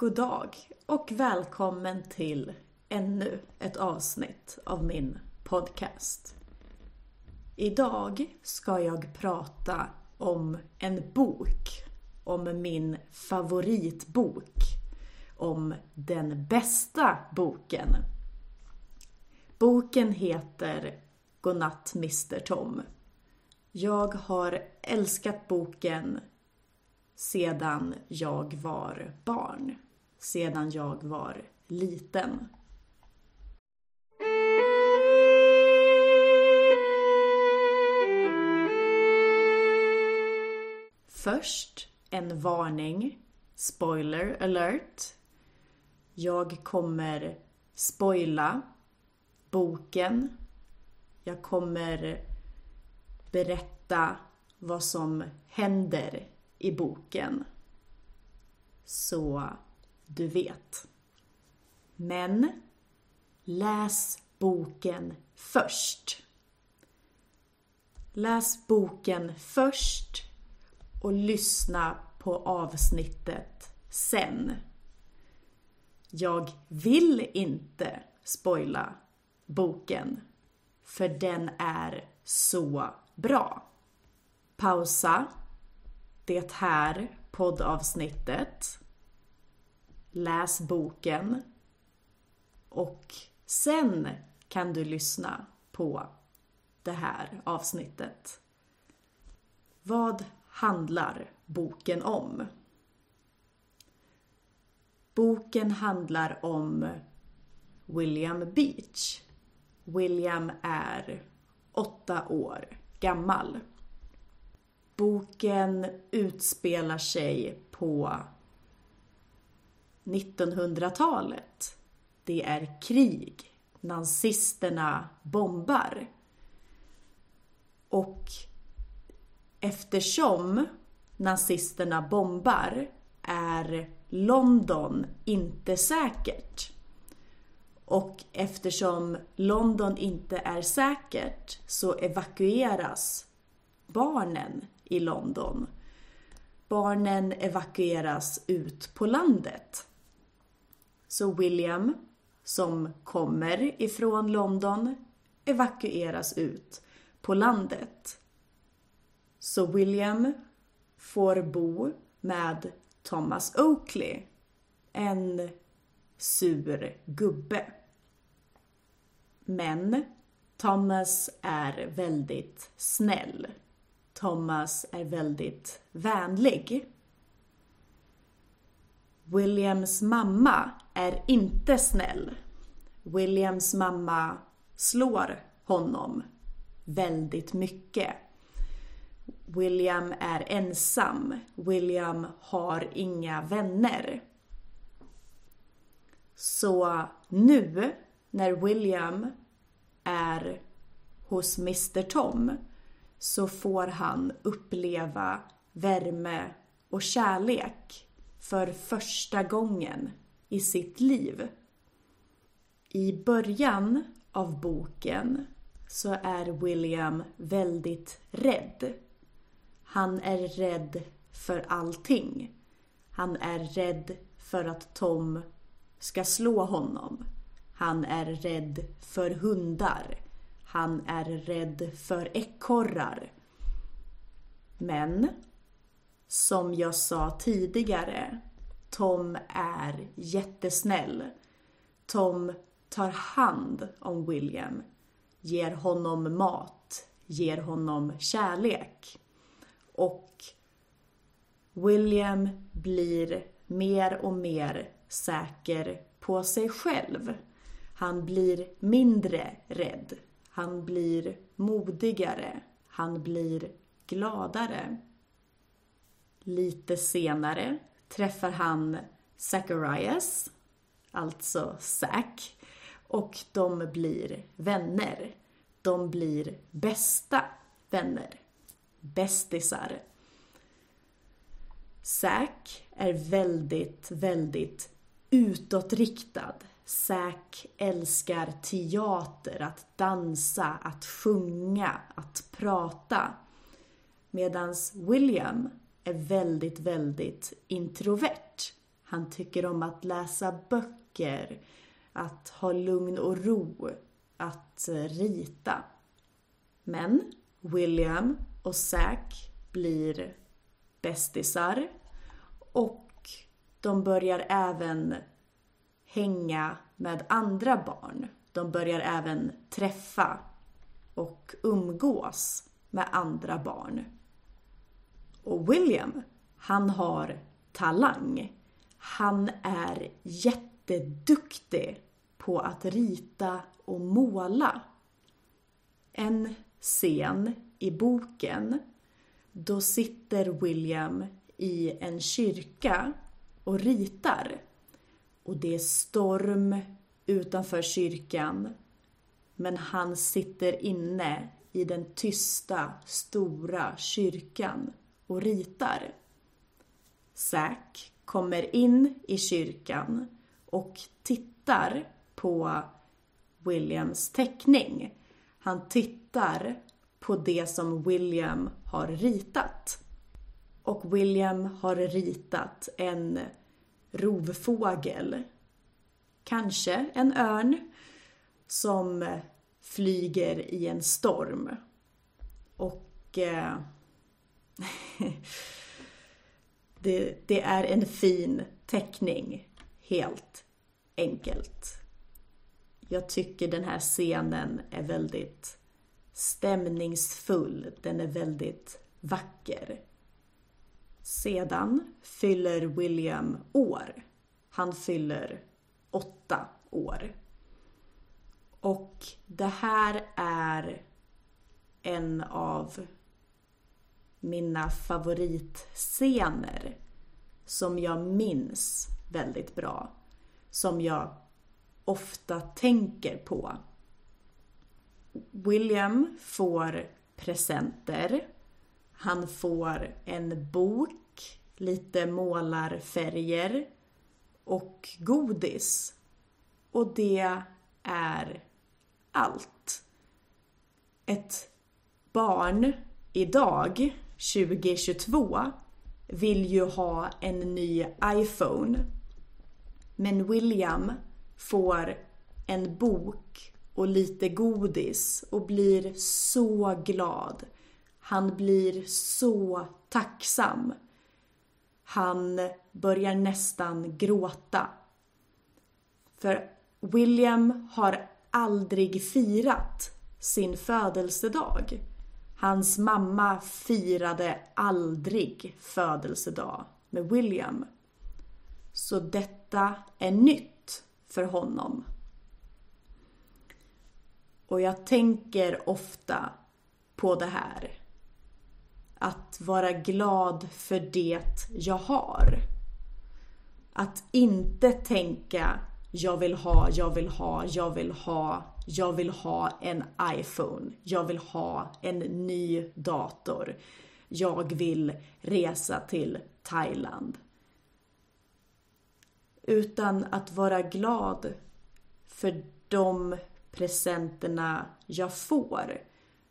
God dag och välkommen till ännu ett avsnitt av min podcast. Idag ska jag prata om en bok, om min favoritbok, om den bästa boken. Boken heter Godnatt Mr Tom. Jag har älskat boken sedan jag var barn. Sedan jag var liten. Först en varning. Spoiler alert. Jag kommer spoila boken. Jag kommer berätta vad som händer i boken. Så du vet. Men läs boken först. Läs boken först och lyssna på avsnittet sen. Jag vill inte spoila boken, för den är så bra. Pausa det här poddavsnittet. Läs boken. Och sen kan du lyssna på det här avsnittet. Vad handlar boken om? Boken handlar om William Beach. William är åtta år gammal. Boken utspelar sig på 1900-talet. Det är krig. Nazisterna bombar. Och eftersom nazisterna bombar är London inte säkert. Och eftersom London inte är säkert så evakueras barnen i London. Barnen evakueras ut på landet. Så William, som kommer ifrån London, evakueras ut på landet. Så William får bo med Thomas Oakley, en sur gubbe. Men Thomas är väldigt snäll. Thomas är väldigt vänlig. Williams mamma är inte snäll. Williams mamma slår honom väldigt mycket. William är ensam. William har inga vänner. Så nu när William är hos Mr Tom så får han uppleva värme och kärlek för första gången i sitt liv. I början av boken så är William väldigt rädd. Han är rädd för allting. Han är rädd för att Tom ska slå honom. Han är rädd för hundar. Han är rädd för ekorrar. Men, som jag sa tidigare, Tom är jättesnäll. Tom tar hand om William, ger honom mat, ger honom kärlek. Och William blir mer och mer säker på sig själv. Han blir mindre rädd. Han blir modigare. Han blir gladare. Lite senare träffar han Zacharias, alltså Zack, och de blir vänner. De blir bästa vänner. Bästisar. Zack är väldigt, väldigt utåtriktad. Zack älskar teater, att dansa, att sjunga, att prata. Medan William är väldigt, väldigt introvert. Han tycker om att läsa böcker, att ha lugn och ro, att eh, rita. Men William och Zack blir bästisar och de börjar även hänga med andra barn. De börjar även träffa och umgås med andra barn. Och William, han har talang. Han är jätteduktig på att rita och måla. En scen i boken, då sitter William i en kyrka och ritar. Och det är storm utanför kyrkan. Men han sitter inne i den tysta, stora kyrkan och ritar. Zack kommer in i kyrkan och tittar på Williams teckning. Han tittar på det som William har ritat. Och William har ritat en rovfågel. Kanske en örn som flyger i en storm. Och eh, det, det är en fin teckning, helt enkelt. Jag tycker den här scenen är väldigt stämningsfull. Den är väldigt vacker. Sedan fyller William år. Han fyller åtta år. Och det här är en av mina favoritscener som jag minns väldigt bra. Som jag ofta tänker på. William får presenter. Han får en bok, lite målarfärger och godis. Och det är allt. Ett barn idag, 2022, vill ju ha en ny iPhone. Men William får en bok och lite godis och blir så glad. Han blir så tacksam. Han börjar nästan gråta. För William har aldrig firat sin födelsedag. Hans mamma firade aldrig födelsedag med William. Så detta är nytt för honom. Och jag tänker ofta på det här. Att vara glad för det jag har. Att inte tänka jag vill ha, jag vill ha, jag vill ha, jag vill ha en iPhone, jag vill ha en ny dator, jag vill resa till Thailand. Utan att vara glad för de presenterna jag får.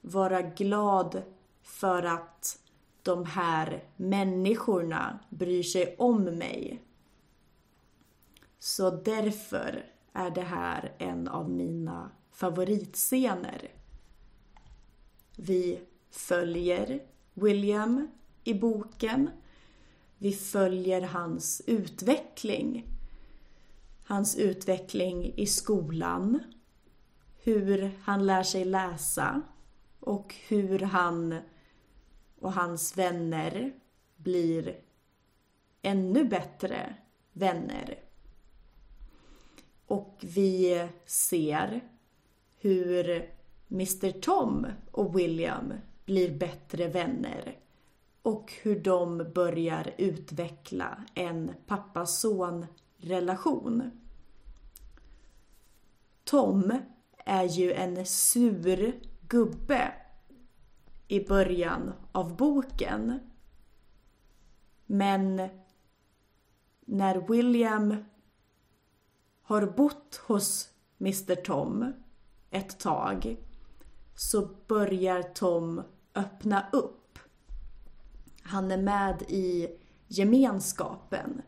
Vara glad för att de här människorna bryr sig om mig. Så därför är det här en av mina favoritscener. Vi följer William i boken. Vi följer hans utveckling. Hans utveckling i skolan. Hur han lär sig läsa och hur han och hans vänner blir ännu bättre vänner. Och vi ser hur Mr Tom och William blir bättre vänner och hur de börjar utveckla en pappa-son relation. Tom är ju en sur gubbe i början av boken. Men när William har bott hos Mr Tom ett tag så börjar Tom öppna upp. Han är med i gemenskapen.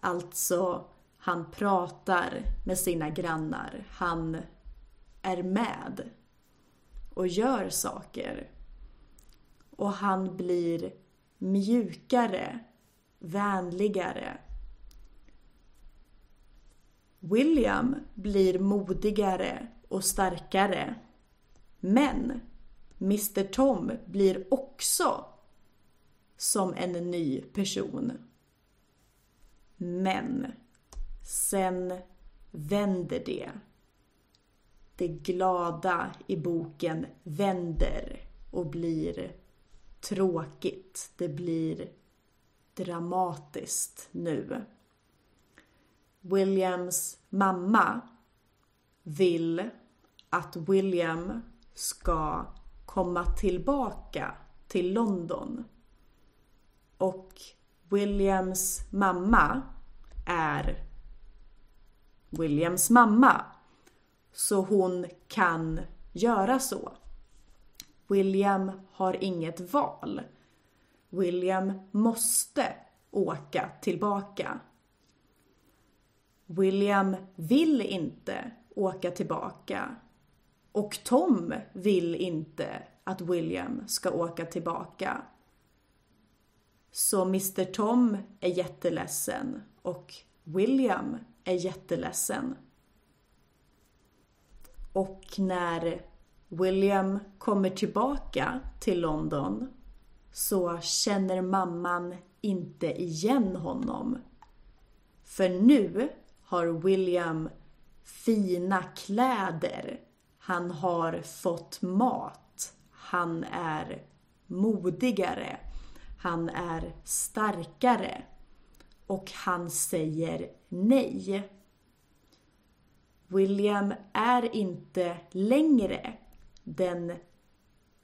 Alltså, han pratar med sina grannar. Han är med och gör saker. Och han blir mjukare, vänligare. William blir modigare och starkare. Men Mr Tom blir också som en ny person. Men sen vänder det. Det glada i boken vänder och blir tråkigt. Det blir dramatiskt nu. Williams mamma vill att William ska komma tillbaka till London. Och Williams mamma är Williams mamma. Så hon kan göra så. William har inget val. William måste åka tillbaka. William vill inte åka tillbaka. Och Tom vill inte att William ska åka tillbaka. Så Mr Tom är jätteledsen och William är jätteledsen. Och när William kommer tillbaka till London så känner mamman inte igen honom. För nu har William fina kläder. Han har fått mat. Han är modigare. Han är starkare. Och han säger nej. William är inte längre den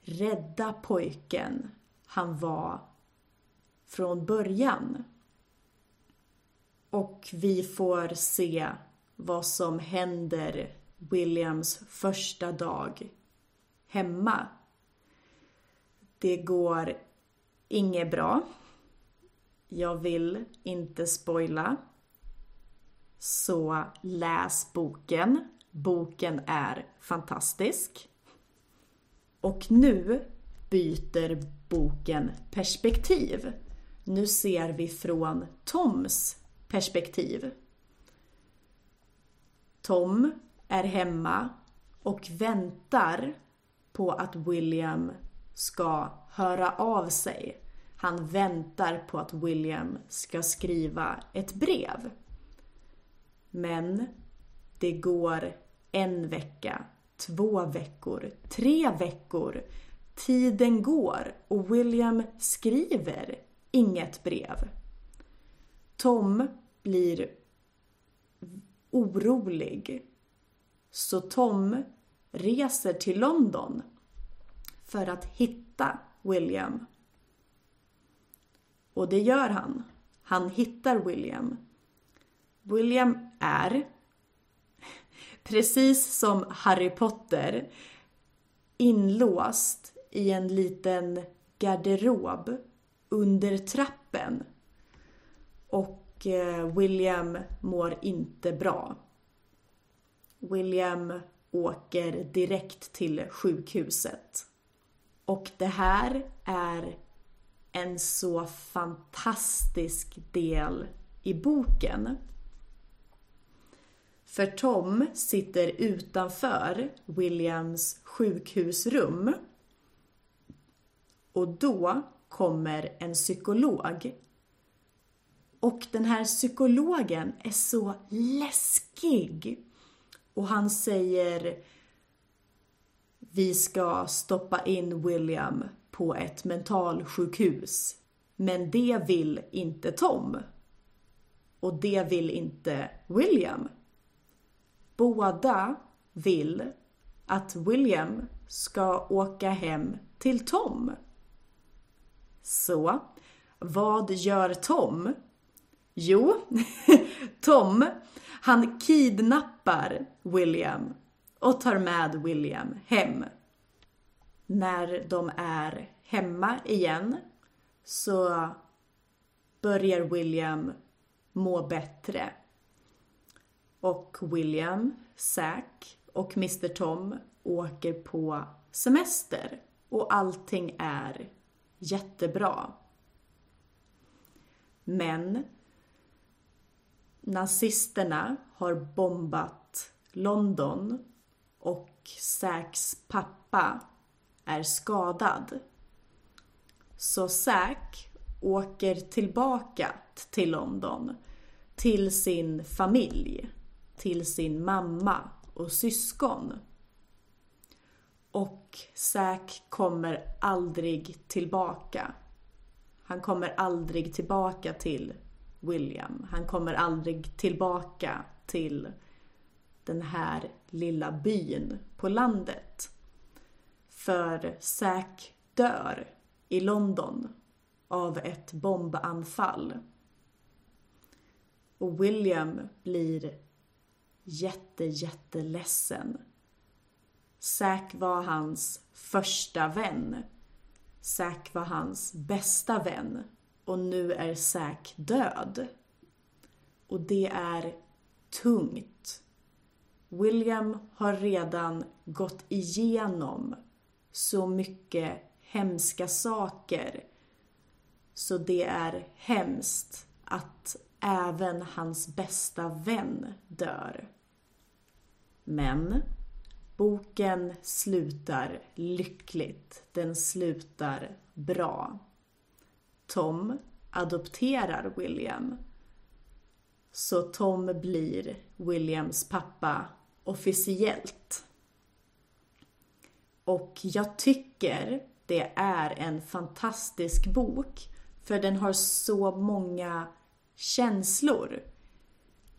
rädda pojken han var från början. Och vi får se vad som händer Williams första dag hemma. Det går inget bra. Jag vill inte spoila. Så läs boken. Boken är fantastisk. Och nu byter boken perspektiv. Nu ser vi från Toms perspektiv. Tom är hemma och väntar på att William ska höra av sig. Han väntar på att William ska skriva ett brev. Men det går en vecka, två veckor, tre veckor. Tiden går och William skriver inget brev. Tom blir orolig. Så Tom reser till London för att hitta William. Och det gör han. Han hittar William. William är, precis som Harry Potter, inlåst i en liten garderob under trappen. Och eh, William mår inte bra. William åker direkt till sjukhuset. Och det här är en så fantastisk del i boken. För Tom sitter utanför Williams sjukhusrum. Och då kommer en psykolog. Och den här psykologen är så läskig. Och han säger vi ska stoppa in William på ett mentalsjukhus. Men det vill inte Tom. Och det vill inte William. Båda vill att William ska åka hem till Tom. Så, vad gör Tom? Jo, Tom, han kidnappar William och tar med William hem. När de är hemma igen så börjar William må bättre. Och William, Zack och Mr Tom åker på semester och allting är jättebra. Men nazisterna har bombat London och Zacks pappa är skadad. Så Zack åker tillbaka till London, till sin familj, till sin mamma och syskon. Och Zack kommer aldrig tillbaka. Han kommer aldrig tillbaka till William. Han kommer aldrig tillbaka till den här lilla byn på landet. För Zack dör i London av ett bombanfall. Och William blir jätte, jätteledsen. Zack var hans första vän. Zack var hans bästa vän. Och nu är Säk död. Och det är tungt. William har redan gått igenom så mycket hemska saker. Så det är hemskt att även hans bästa vän dör. Men boken slutar lyckligt. Den slutar bra. Tom adopterar William. Så Tom blir Williams pappa officiellt. Och jag tycker det är en fantastisk bok för den har så många känslor.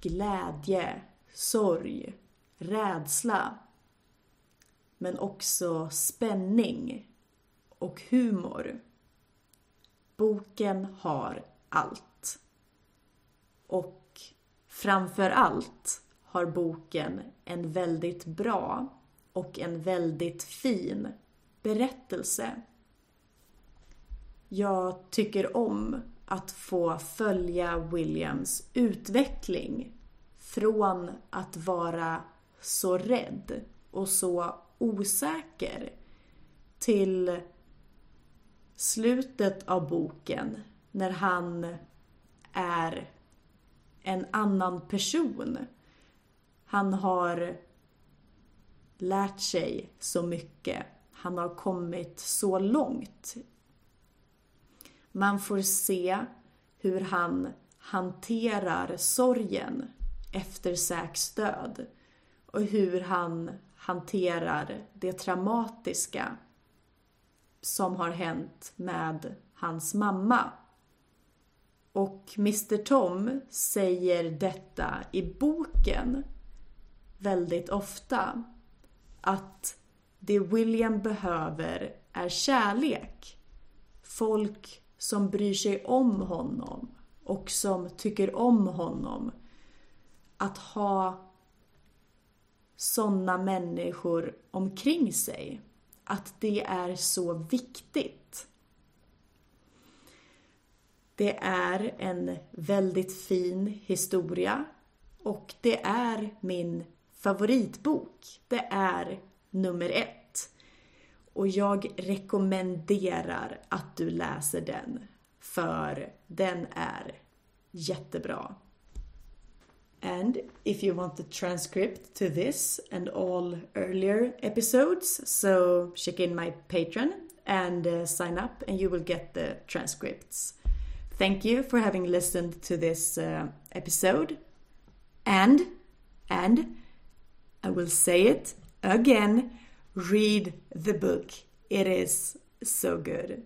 Glädje, sorg, rädsla. Men också spänning och humor. Boken har allt. Och framför allt har boken en väldigt bra och en väldigt fin berättelse. Jag tycker om att få följa Williams utveckling från att vara så rädd och så osäker till slutet av boken när han är en annan person. Han har lärt sig så mycket. Han har kommit så långt. Man får se hur han hanterar sorgen efter Zacks död och hur han hanterar det traumatiska som har hänt med hans mamma. Och Mr Tom säger detta i boken väldigt ofta. Att det William behöver är kärlek. Folk som bryr sig om honom och som tycker om honom. Att ha sådana människor omkring sig. Att det är så viktigt. Det är en väldigt fin historia och det är min favoritbok. Det är nummer ett. Och jag rekommenderar att du läser den, för den är jättebra. And if you want the transcript to this and all earlier episodes, so check in my Patreon and uh, sign up and you will get the transcripts. Thank you for having listened to this uh, episode. And, and, I will say it again read the book. It is so good.